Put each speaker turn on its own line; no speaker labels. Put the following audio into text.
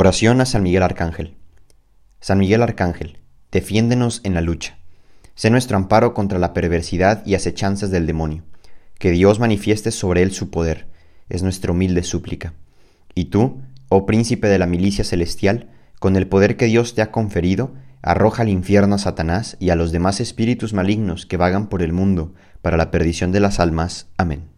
Oración a San Miguel Arcángel. San Miguel Arcángel, defiéndenos en la lucha. Sé nuestro amparo contra la perversidad y acechanzas del demonio. Que Dios manifieste sobre él su poder, es nuestra humilde súplica. Y tú, oh príncipe de la milicia celestial, con el poder que Dios te ha conferido, arroja al infierno a Satanás y a los demás espíritus malignos que vagan por el mundo para la perdición de las almas. Amén.